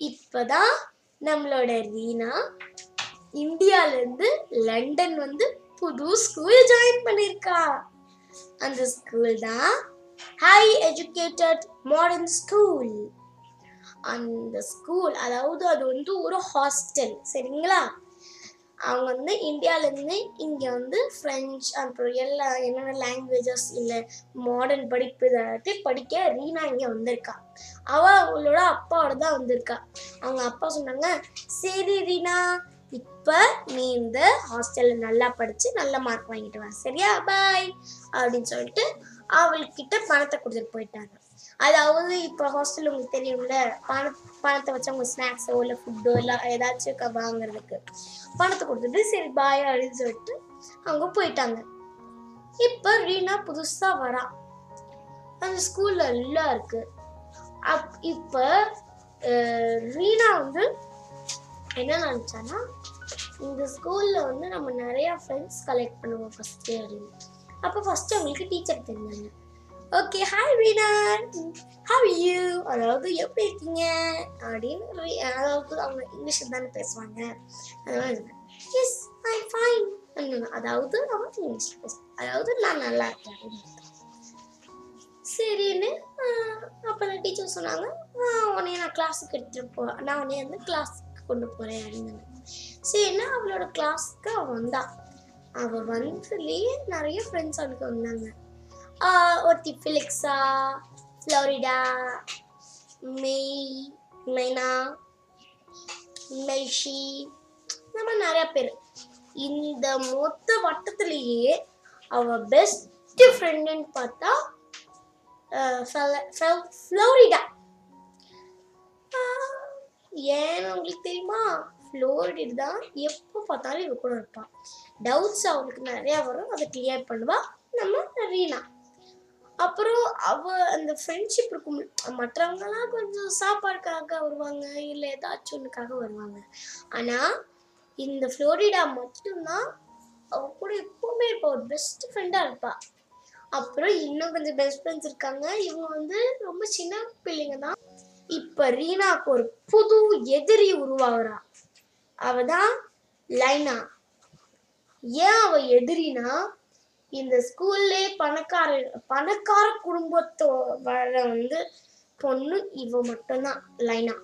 இப்பதான் நம்மளோட ரீனா இந்தியால இருந்து லண்டன் வந்து புது ஸ்கூல் ஜாயின் பண்ணிருக்கா அந்த ஸ்கூல் தான் ஹை எஜுகேட்டட் மாடர்ன் ஸ்கூல் அந்த ஸ்கூல் அதாவது அது வந்து ஒரு ஹாஸ்டல் சரிங்களா? அவங்க வந்து இந்தியாவிலேருந்து இங்கே வந்து ஃப்ரெஞ்ச் அப்புறம் எல்லா என்னென்ன லாங்குவேஜஸ் இல்லை மாடர்ன் படிப்பு இதை படிக்க ரீனா இங்கே வந்திருக்கா. அவள் அவங்களோட அப்பாவோட தான் வந்திருக்கா. அவங்க அப்பா சொன்னாங்க சரி ரீனா இப்போ நீ இந்த ஹாஸ்டலில் நல்லா படித்து நல்ல மார்க் வாங்கிட்டு வா. சரியா? பாய் அப்படின்னு சொல்லிட்டு அவள்கிட்ட பணத்தை கொடுத்துட்டு போயிட்டாங்க. அதாவது இப்போ ஹாஸ்டல் உங்களுக்கு தெரியும்ல? பண பணத்தை வச்சு அவங்க ஸ்நாக்ஸோ இல்லை ஃபுட்டோ இல்லை ஏதாச்சும் வாங்குறதுக்கு. பணத்தை கொடுத்துட்டு சரி பாய் அப்படின்னு சொல்லிட்டு அவங்க போயிட்டாங்க. இப்போ ரீனா புதுசாக வரா. அந்த ஸ்கூல்ல எல்லாம் இருக்கு. அப் இப்போ அஹ், ரீனா வந்து என்ன நினச்சான்னா இந்த ஸ்கூலில் வந்து நம்ம நிறையா ஃப்ரெண்ட்ஸ் கலெக்ட் பண்ணுவோம் ஃபஸ்ட்டு அப்படின்னு அப்போ ஃபஸ்ட்டு அவங்களுக்கு teacher தெரிஞ்சாங்க. Okay hi Reena how you அதாவது எப்படி இருக்கீங்க? அப்படின்னு அதாவது அவங்க இங்கிலீஷில் தானே பேசுவாங்க. அதனால எஸ் ஐ ஃபைன் அதாவது அவங்க இங்கிலீஷ் பேச அதாவது நான் நல்லா இருக்கேன். அப்படின்னு சரின்னு அப்போ டீச்சர் சொன்னாங்க "ஆஹ், உன்னைய நான் கிளாஸுக்கு எடுத்துகிட்டு போ நான் உன்னைய வந்து கிளாஸுக்கு கொண்டு போகிறேன் அப்படின்னு சரின்னா அவளோட கிளாஸுக்கு அவள் வந்தா அவள் வந்ததுலேயே நிறைய ஃப்ரெண்ட்ஸ் அவளுக்கு வந்தாங்க. ஒருத்தி ஃபிலிக்ஸா ஃப்ளோரிடா மெய் மெய்னா மெய்ஷி இந்த மாதிரி நிறையா பேர். இந்த மொத்த வட்டத்துலேயே அவ பெஸ்ட் ஃப்ரெண்டுன்னு பார்த்தா ஃப்ளோரிடா ஏன்னு உங்களுக்கு தெரியுமா? ஃப்ளோரிட் தான் எப்போ பார்த்தாலும் இவ கூட இருப்பான் டவுட்ஸ் அவளுக்கு நிறையா வரும். அதை கிளியர் பண்ணுவா. நம்ம ரீனா. அப்புறம் அவ அந்த ஃப்ரெண்ட்ஷிப் இருக்கும். மற்றவங்கலாம் கொஞ்சம் சாப்பாடுக்காக வருவாங்க இல்லை ஏதாச்சும் ஒன்றுக்காக வருவாங்க. ஆனால் இந்த ஃப்ளோரிடா மட்டும்தான் அவ கூட எப்பவுமே இருப்பா. ஒரு பெஸ்ட் ஃப்ரெண்டாக இருப்பா. அப்புறம் இன்னும் கொஞ்சம் பெஸ்ட் ஃப்ரெண்ட்ஸ் இருக்காங்க. இவங்க வந்து ரொம்ப சின்ன பிள்ளைங்க தான். இப்போ ரீனாக்கு ஒரு புது எதிரி உருவாகுறா. அவ தான் லைனா. ஏன் அவ எதிரினா இந்த ஸ்கூல்லே பணக்கார பணக்கார குடும்பத்தோ வர வந்து பொண்ணு இவ மட்டும்தான் லைனா.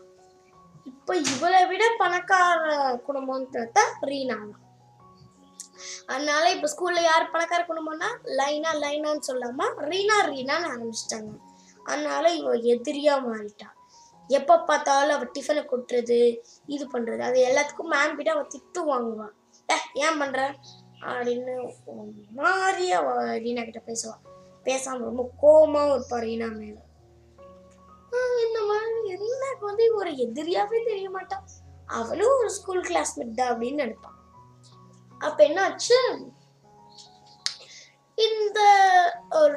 இப்போ இவளை விட பணக்கார குடும்பம்ன்றத ரீனா. தான். அதனால இப்போ ஸ்கூல்ல யார் பணக்கார குடும்பம்னா லைனா லைனான்னு சொல்லாம ரீனா ரீனான்னு ஆரம்பிச்சிட்டாங்க. அதனால இவ எதிரியா மாறிட்டா. எப்போ பார்த்தாலும் அவள் டிஃபனை கொட்டுறது இது பண்ணுறது அது எல்லாத்துக்கும் மேம் கிட்ட அவள் திட்டு வாங்குவான் ஏன் பண்ணுற அப்படின்னு ஒரு மாதிரி ரீனா கிட்ட பேசுவா. பேசாம ரொம்ப கோவமாவும் இருப்பா ரீனா மேல. இந்த மாதிரி ரீனாக்கு வந்து ஒரு எதிரியாவே தெரிய மாட்டான் அவளும் ஒரு ஸ்கூல் கிளாஸ்மேட் தான் அப்படின்னு நினைப்பான் அப்ப என்னாச்சு? இந்த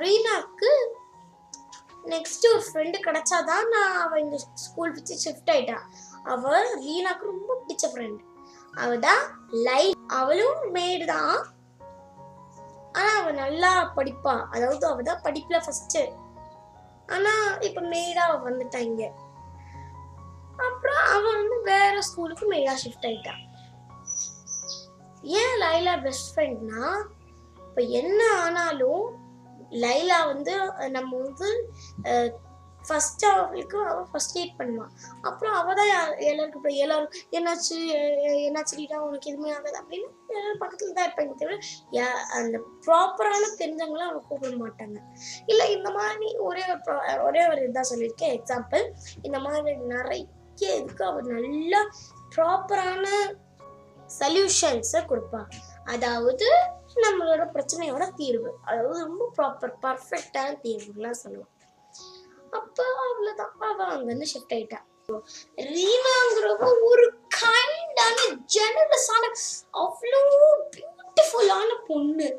ரீனாக்கு நெக்ஸ்ட் ஒரு ஃப்ரெண்டு கிடைச்சாதான் நான் அவ இந்த ஸ்கூல் பிடிச்சி ஷிஃப்ட் ஆயிட்டா. அவ ரீனாக்கு ரொம்ப பிடிச்ச ஃப்ரெண்டு அவ தான் லை அவளும் மேடு தான் ஆனா அவ நல்லா படிப்பா. அதாவது அவ தான் படிப்புல ஃபர்ஸ்ட் ஆனா இப்ப மேடா அவ வந்துட்டா இங்க. அப்புறம் அவ வந்து வேற ஸ்கூலுக்கு மேடா ஷிஃப்ட் ஆயிட்டா. ஏன் லைலா பெஸ்ட் ஃப்ரெண்ட்னா இப்ப என்ன ஆனாலும் லைலா வந்து நம்ம வந்து ஃபஸ்ட்டு அவளுக்கு அவள் ஃபஸ்ட் எய்ட் பண்ணுவான் அப்புறம் அவள் தான் எல்லாருக்கும் இப்போ எல்லோரும் என்னாச்சு என்னாச்சு ரீட்டா? உனக்கு எதுவுமே ஆகாது அப்படின்னு எல்லாரும் பக்கத்தில் தான் இருப்பாங்க தவிர அந்த ப்ராப்பரான தெரிஞ்சவங்களும் அவனை கூப்பிட மாட்டாங்க. இல்லை இந்த மாதிரி ஒரே ஒரு ஒரே ஒரு இதாக சொல்லியிருக்கேன். எக்ஸாம்பிள் இந்த மாதிரி நிறைய இதுக்கு அவர் நல்லா ப்ராப்பரான சல்யூஷன்ஸை கொடுப்பாங்க அதாவது நம்மளோட பிரச்சனையோட தீர்வு. அதாவது ரொம்ப ப்ராப்பர் பர்ஃபெக்டான தீர்வுலாம் சொல்லுவோம் அப்போ அவ்வளோதான் அவள் அங்கேருந்து ஷிஃப்ட் ஆயிட்டான். ரீனாங்கிறவ ஒரு கைண்டான ஜெனரஸான அவ்வளோ பியூட்டிஃபுல்லான பொண்ணு.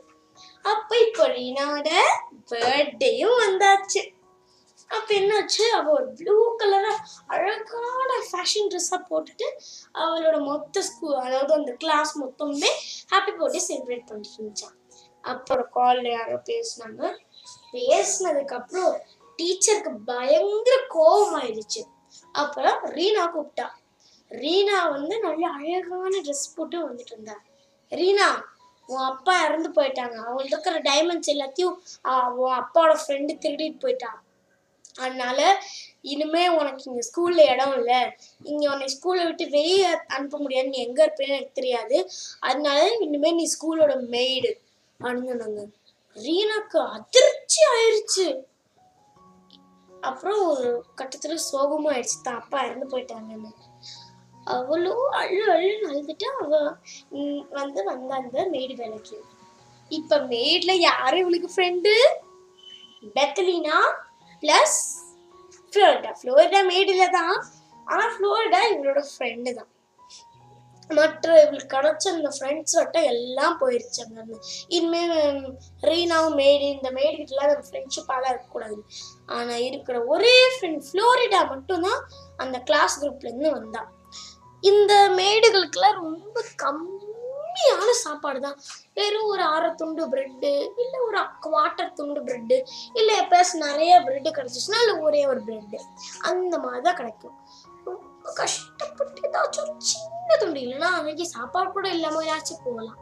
அப்போ இப்போ ரீனாவோட பர்த்டேயும் வந்தாச்சு. அப்போ என்னாச்சு? அவள் ஒரு ப்ளூ கலரா அழகான ஃபேஷன் ட்ரெஸ்ஸாக போட்டுட்டு அவளோட மொத்த ஸ்கூல் அதாவது அந்த கிளாஸ் மொத்தமே ஹாப்பி பர்த்டே செலிப்ரேட் பண்ணிட்டு இருந்துச்சான் அப்புறம் காலில் யாரோ பேசினாங்க. பேசினதுக்கு அப்புறம் டீச்சருக்கு பயங்கர கோபம் ஆயிடுச்சு அப்புறம் ரீனா கூப்பிட்டா ரீனா வந்து நல்ல அழகான ட்ரெஸ் போட்டு வந்துட்டு இருந்தா. ரீனா உன் அப்பா இறந்து போயிட்டாங்க. அவங்களுக்கு இருக்கிற டைமண்ட்ஸ் எல்லாத்தையும் உன் அப்பாவோட ஃப்ரெண்டு திருடிட்டு போயிட்டான் அதனால இனிமே உனக்கு இங்கே ஸ்கூலில் இடம் இல்லை. இங்கே உன்னை ஸ்கூலை விட்டு வெளியே அனுப்ப முடியாது. நீ எங்கே இருப்பேன்னு எனக்கு தெரியாது. அதனால இனிமேல் நீ ஸ்கூலோட மெய்டு அணுகுனாங்க ரீனாக்கு அதிர்ச்சி ஆயிடுச்சு அப்புறம் ஒரு கட்டத்தில் சோகமா ஆயிடுச்சு தான் அப்பா இறந்து போயிட்டாங்கன்னு. அவ்வளோ அழு அழுன்னு அழுதுட்டு அவ வந்து வந்த அந்த மேடு வேலைக்கு. இப்போ மேடில் யார் இவளுக்கு ஃப்ரெண்டு பெத்தலினா ப்ளஸ் ஃப்ளோரிடா. ஃப்ளோரிடா மேடில் தான் ஆனால் ஃப்ளோரிடா இவளோட ஃப்ரெண்டு தான். மற்ற இவளுக்கு கிடைச்ச அந்த ஃப்ரெண்ட்ஸ் வட்டம் எல்லாம் போயிருச்சு அங்கேருந்து இனிமேல் ரீனாவும் மேடி இந்த மேடி கிட்டலாம் நம்ம ஃப்ரெண்ட்ஷிப்பாலாம் இருக்கக்கூடாது ஆனால் இருக்கிற ஒரே ஃப்ரெண்ட் ஃப்ளோரிடா மட்டும்தான் அந்த கிளாஸ் குரூப்லேருந்து வந்தா. இந்த மேடுகளுக்கெல்லாம் ரொம்ப கம்மியான சாப்பாடு தான் வெறும் ஒரு அரை துண்டு பிரெட்டு இல்லை ஒரு குவார்ட்டர் துண்டு பிரெட்டு இல்லை எப்பயாச்சும் நிறைய பிரெட்டு கிடச்சிச்சுன்னா இல்லை ஒரே ஒரு பிரெட்டு அந்த மாதிரி தான் கிடைக்கும். கஷ்டப்பட்டு ஏதாச்சும் ஒரு சின்ன துண்டு இல்லைன்னா அன்னைக்கு சாப்பாடு கூட இல்லாமல் ஏதாச்சும் போகலாம்.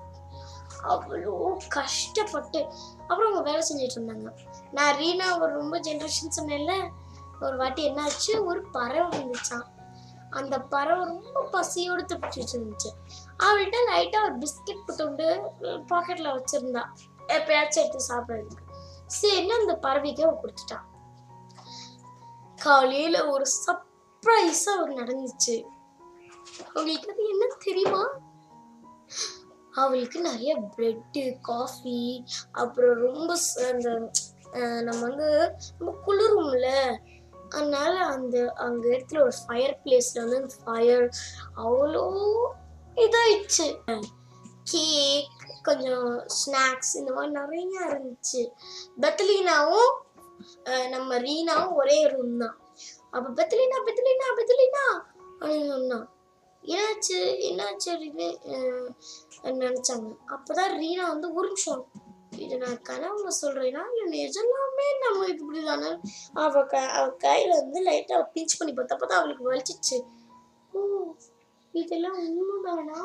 அவ்வளோ கஷ்டப்பட்டு அப்புறம் அவங்க வேலை செஞ்சுட்டு இருந்தாங்க. நான் ரீனா ஒரு ரொம்ப ஜென்ரேஷன் சொன்னேன்ல ஒரு வாட்டி என்னாச்சு ஒரு பறவை வந்துச்சான் அந்த பறவை ரொம்ப பசியோடு துப்பிச்சுட்டு இருந்துச்சு அவள்கிட்ட லைட்டா ஒரு பிஸ்கெட் துண்டு பாக்கெட்ல வச்சிருந்தா. எப்பயாச்சும் எடுத்து சாப்பிட்றதுக்கு. சரின்னு அந்த பறவைக்கு அவ கொடுத்துட்டான் காலையில ஒரு சர்ப்ரைஸா ஒரு நடந்துச்சு. அவங்களுக்கு அது என்ன தெரியுமா? அவளுக்கு நிறைய பிரெட்டு காஃபி அப்புறம் ரொம்ப ச- அந்த நம்ம வந்து ரொம்ப குளிரும்ல. அதனால அந்த அங்க இடத்துல ஒரு ஃபயர் பிளேஸ்ல வந்து அந்த ஃபயர் அவ்வளோ இதாயிடுச்சு. கேக் கொஞ்சம் ஸ்நாக்ஸ் இந்த மாதிரி நிறைய இருந்துச்சு. பெத்தலீனாவும் நம்ம ரீனாவும் ஒரே ரூம் தான். அப்போ பெத்தலீனா பெத்தலீனா பெத்தலீனா? அப்படின்னு சொன்னான் என்னாச்சு என்னாச்சு அப்படின்னு நினச்சாங்க. நினைச்சாங்க ரீனா வந்து ஒரு நிமிஷம் இது நான் கனவுல சொல்றேன்னா இல்லை நிஜமாமே நம்ம இப்படிதானே அவ க அவ கையில வந்து லைட்டா பிஞ்ச் பண்ணி பார்த்தப்பதான் அவளுக்கு வலிச்சிச்சு ஓ இதெல்லாம் உண்மைதானா?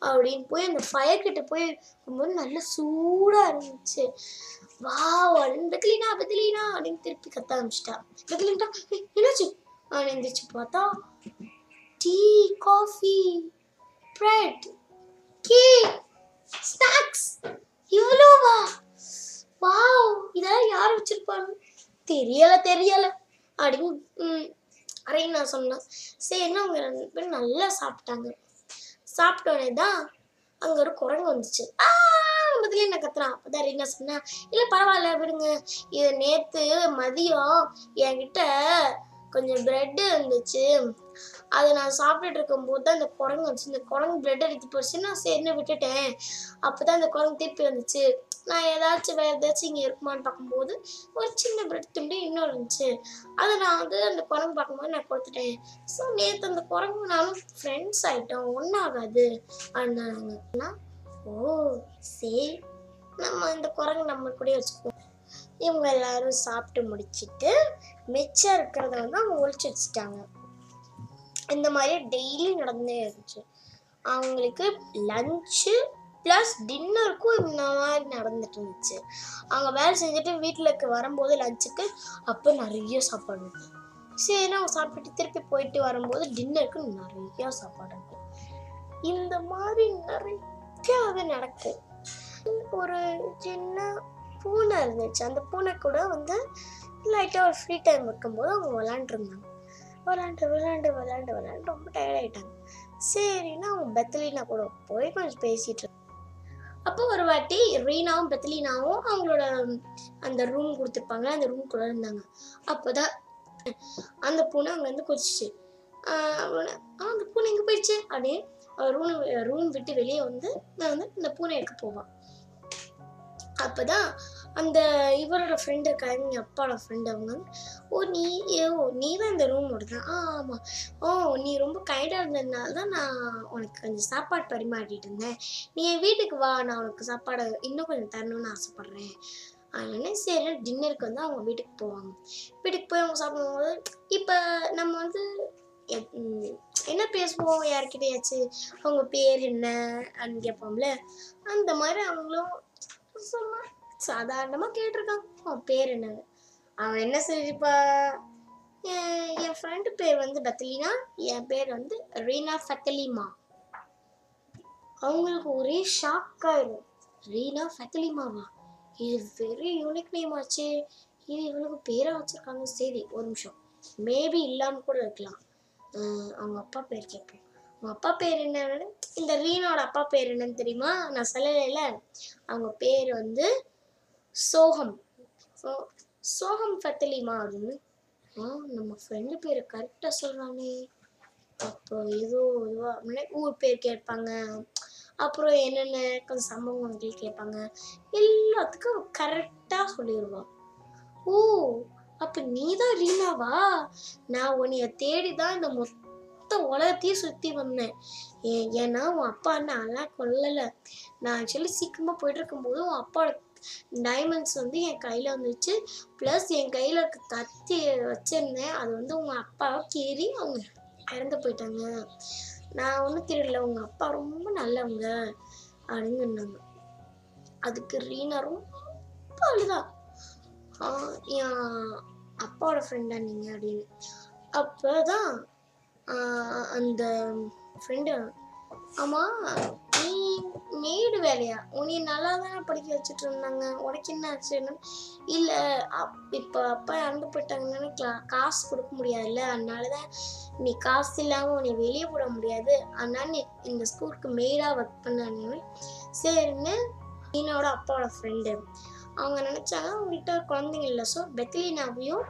அப்படின்னு போய் அந்த ஃபயர் கிட்ட போய் இருக்கும்போது நல்லா சூடா இருந்துச்சு. வாவ் பெத்தலினா பெத்தலினா அப்படின்னு திருப்பி கத்த ஆரம்பிச்சிட்டா. பெத்தலினா என்னாச்சு? அப்படின்னு எந்திரிச்சு பார்த்தா tea coffee bread cake snacks இவ்வளோவா? Wow இதெல்லாம் யார் வச்சிருப்பாங்க? தெரியல தெரியல அப்படின்னு ம், அப்படின்னு நான் சொன்னேன் சரின்னு அவங்க ரெண்டு பேரும் நல்லா சாப்பிட்டாங்க. சாப்பிட்ட உடனே தான் அங்க ஒரு குரங்கு வந்துச்சு. ஆ பக்கத்துலேயே என்ன கத்துறான். அப்பதான் ரீனா சொன்னா இல்லை பரவாயில்ல விடுங்க. இது நேற்று மதியம் என்கிட்ட கொஞ்சம் பிரெட் இருந்துச்சு. அதை நான் சாப்பிட்டுட்டு இருக்கும்போது தான் அந்த குரங்கு வந்துச்சு. இந்த குரங்கு பிரெட் எடுத்து போச்சு. நான் சரின்னு விட்டுட்டேன்? அப்போ தான் அந்த குரங்கு திருப்பி வந்துச்சு. நான் ஏதாச்சும் வேறு ஏதாச்சும் இங்கே இருக்குமான்னு பார்க்கும்போது ஒரு சின்ன பிரெட் துண்டு இன்னொரு இருந்துச்சு. அதை நான் வந்து அந்த குரங்கு பார்க்கும்போது நான் கொடுத்துட்டேன். ஸோ நேற்று அந்த குரங்கு நானும் ஃப்ரெண்ட்ஸ் ஆகிட்டோம் ஒன்றாகாது அண்ணாங்க ஓ சரி நம்ம இந்த குரங்கு நம்ம கூட வச்சுக்குவோம். இவங்க எல்லாரும் சாப்பிட்டு முடிச்சிட்டு மிச்சம் இருக்கிறத வந்து அவங்க ஒழிச்சு வச்சுட்டாங்க. இந்த மாதிரி டெய்லி நடந்தே இருந்துச்சு. அவங்களுக்கு லஞ்சு ப்ளஸ் டின்னருக்கும் இந்த மாதிரி நடந்துட்டு இருந்துச்சு. அவங்க வேலை செஞ்சுட்டு வீட்டிலுக்கு வரும்போது லஞ்சுக்கு அப்போ நிறைய சாப்பாடு இருக்கும் சரி அவங்க சாப்பிட்டுட்டு திருப்பி போயிட்டு வரும்போது டின்னருக்கு நிறைய சாப்பாடு இருக்கும் இந்த மாதிரி நிறையாவே நடக்கும். ஒரு சின்ன பூனை இருந்துச்சு. அந்த பூனை கூட வந்து லைட்டாக ஒரு ஃப்ரீ டைம் இருக்கும்போது அவங்க விளாண்டுருந்தாங்க விளாண்டு விளாண்டு விளாண்டு விளாண்டு ரொம்ப டயர்ட் சரின்னா அவங்க பெத்தலினா கூட போய் கொஞ்சம் பேசிட்டு அப்போ ஒரு வாட்டி ரீனாவும் பெத்தலினாவும் அவங்களோட அந்த ரூம் கொடுத்துருப்பாங்க அந்த ரூம் கூட இருந்தாங்க. அப்போதான் அந்த பூனை அங்கேருந்து குதிச்சிச்சு. அவளோட ஆ அந்த பூனை எங்கே போயிடுச்சு? அப்படின்னு ரூம் ரூம் விட்டு வெளியே வந்து நான் வந்து அந்த பூனை எடுக்க போவான். அப்போ தான் அந்த இவரோட ஃப்ரெண்டு இருக்காரு எங்கள் அப்பாவோட ஃப்ரெண்டு அவங்க ஓ நீ ஏ ஓ நீ தான் இந்த ரூம் ஓடுதான் ஆ ஆமாம் ஓ நீ ரொம்ப கைடாக இருந்ததுனால தான் நான் உனக்கு கொஞ்சம் சாப்பாடு பரிமாறிட்டு இருந்தேன். நீ என் வீட்டுக்கு வா நான் உனக்கு சாப்பாடு இன்னும் கொஞ்சம் தரணும்னு ஆசைப்பட்றேன். அதனால சரி டின்னருக்கு வந்து அவங்க வீட்டுக்கு போவாங்க. வீட்டுக்கு போய் அவங்க சாப்பிடும்போது இப்போ நம்ம வந்து என்ன பேசுவோம் யார்கிட்டயாச்சும் அவங்க பேர் என்ன? அப்படின்னு கேட்போம்ல. அந்த மாதிரி அவங்களும் சும்மா சாதாரணமாக கேட்டிருக்கான். அவன் பேர் என்னன்னு அவன் என்ன செஞ்சுப்பா? என் ஃப்ரெண்டு பேர் வந்து பத்தலினா என் பேர் வந்து ரீனா ஃபத்தலிமா அவங்களுக்கு ஒரே ஷாக் ஆயிரும் ரீனா ஃபத்தலிமாவா இது வெரி யூனிக் நேம் ஆச்சு. இது இவளுக்கு பேரா வச்சுருக்காங்க சரி ஒரு நிமிஷம். மேபி இல்லாம கூட இருக்கலாம். அவங்க அப்பா பேர் கேட்போம். உங்கள் அப்பா பேர் என்னன்னு இந்த ரீனோட அப்பா பேர் என்னன்னு தெரியுமா? நான் சொல்லலைல. அவங்க பேர் வந்து சோகம். ஸோ சோகம் ஃபத்தலிமா அப்படின்னு ஆ நம்ம ஃப்ரெண்டு பேர் கரெக்டாக சொல்கிறானே அப்போ ஏதோ இதுவா ஊர் பேர் கேட்பாங்க. அப்புறம் என்னென்ன கொஞ்சம் சம்பவங்கள் கேட்பாங்க. எல்லாத்துக்கும் கரெக்டாக சொல்லிடுவான் ஓ அப்போ நீ தான் ரீனாவா? நான் உன்னைய தேடி தான் இந்த மொத்த மொத்த உலகத்தையும் சுற்றி வந்தேன். ஏ- ஏன்னா உன் அப்பா நான் கொல்லலை. நான் ஆக்சுவலி சீக்கிரமாக போயிட்டு இருக்கும்போது உன் அப்பாவோட டைமண்ட்ஸ் வந்து என் கையில் வந்துச்சு. ப்ளஸ் என் கையில் இருக்க கத்தி வச்சிருந்தேன். அது வந்து உங்கள் அப்பாவை கீறி அவங்க இறந்து போயிட்டாங்க. நான் ஒன்றும் தெரியல உங்கள் அப்பா ரொம்ப நல்லவங்க அப்படின்னு சொன்னாங்க. அதுக்கு ரீனா ரொம்ப அழுதா. என் அப்பாவோட ஃப்ரெண்டா நீங்கள் அப்படின்னு. அப்போ தான் அந்த ஃப்ரெண்டு ஆமாம் நீ மேடு வேலையா? உன்னை நல்லா தானே படிக்க வச்சுட்டு இருந்தாங்க. உனக்கு என்ன ஆச்சுன்னு? இல்லை அப் இப்போ அப்பா இறந்து போயிட்டாங்கன்னா காசு கொடுக்க முடியாதுல்ல. அதனால தான் நீ காசு இல்லாமல் உன்னை வெளியே போட முடியாது. அதனால நீ இந்த ஸ்கூலுக்கு மெய்டாக ஒர்க் பண்ணு சரின்னு என்னோட அப்பாவோட ஃப்ரெண்டு அவங்க நினச்சாங்க அவங்ககிட்ட குழந்தைங்க இல்லை. ஸோ பெத்லினாவையும்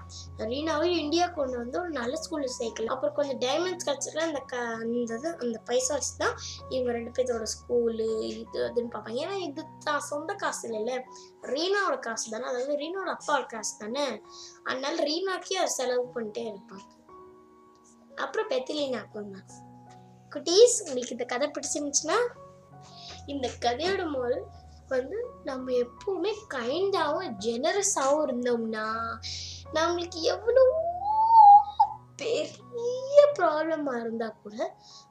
ரீனாவையும் இந்தியா கொண்டு வந்து ஒரு நல்ல ஸ்கூலில் சேர்க்கலாம். அப்புறம் கொஞ்சம் டைமண்ட்ஸ் கிடச்சிருக்க அந்த க அந்த இது அந்த பைசா வச்சு தான் இவங்க ரெண்டு பேர்த்தோட ஸ்கூலு இது அதுன்னு பார்ப்பாங்க. ஏன்னா இது தான் சொந்த காசு இல்லைல்ல ரீனாவோட காசு தானே. அதாவது ரீனாவோட அப்பாவோட காசு தானே. அதனால ரீனாக்கே செலவு பண்ணிட்டே இருப்பாங்க. அப்புறம் பெத்திலினாக்கும் தான் குட்டீஸ் உங்களுக்கு இந்த கதை பிடிச்சிருந்துச்சுன்னா இந்த கதையோட மோல் வந்து நம்ம எப்பவுமே கைண்டாகவும் ஜெனரஸாகவும் இருந்தோம்னா நம்மளுக்கு எவ்வளோ பெரிய ப்ராப்ளமாக இருந்தால் கூட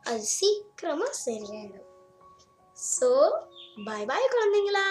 அது சீக்கிரமாக சரியாயிடும். ஸோ பாய் பாய் குழந்தைங்களா!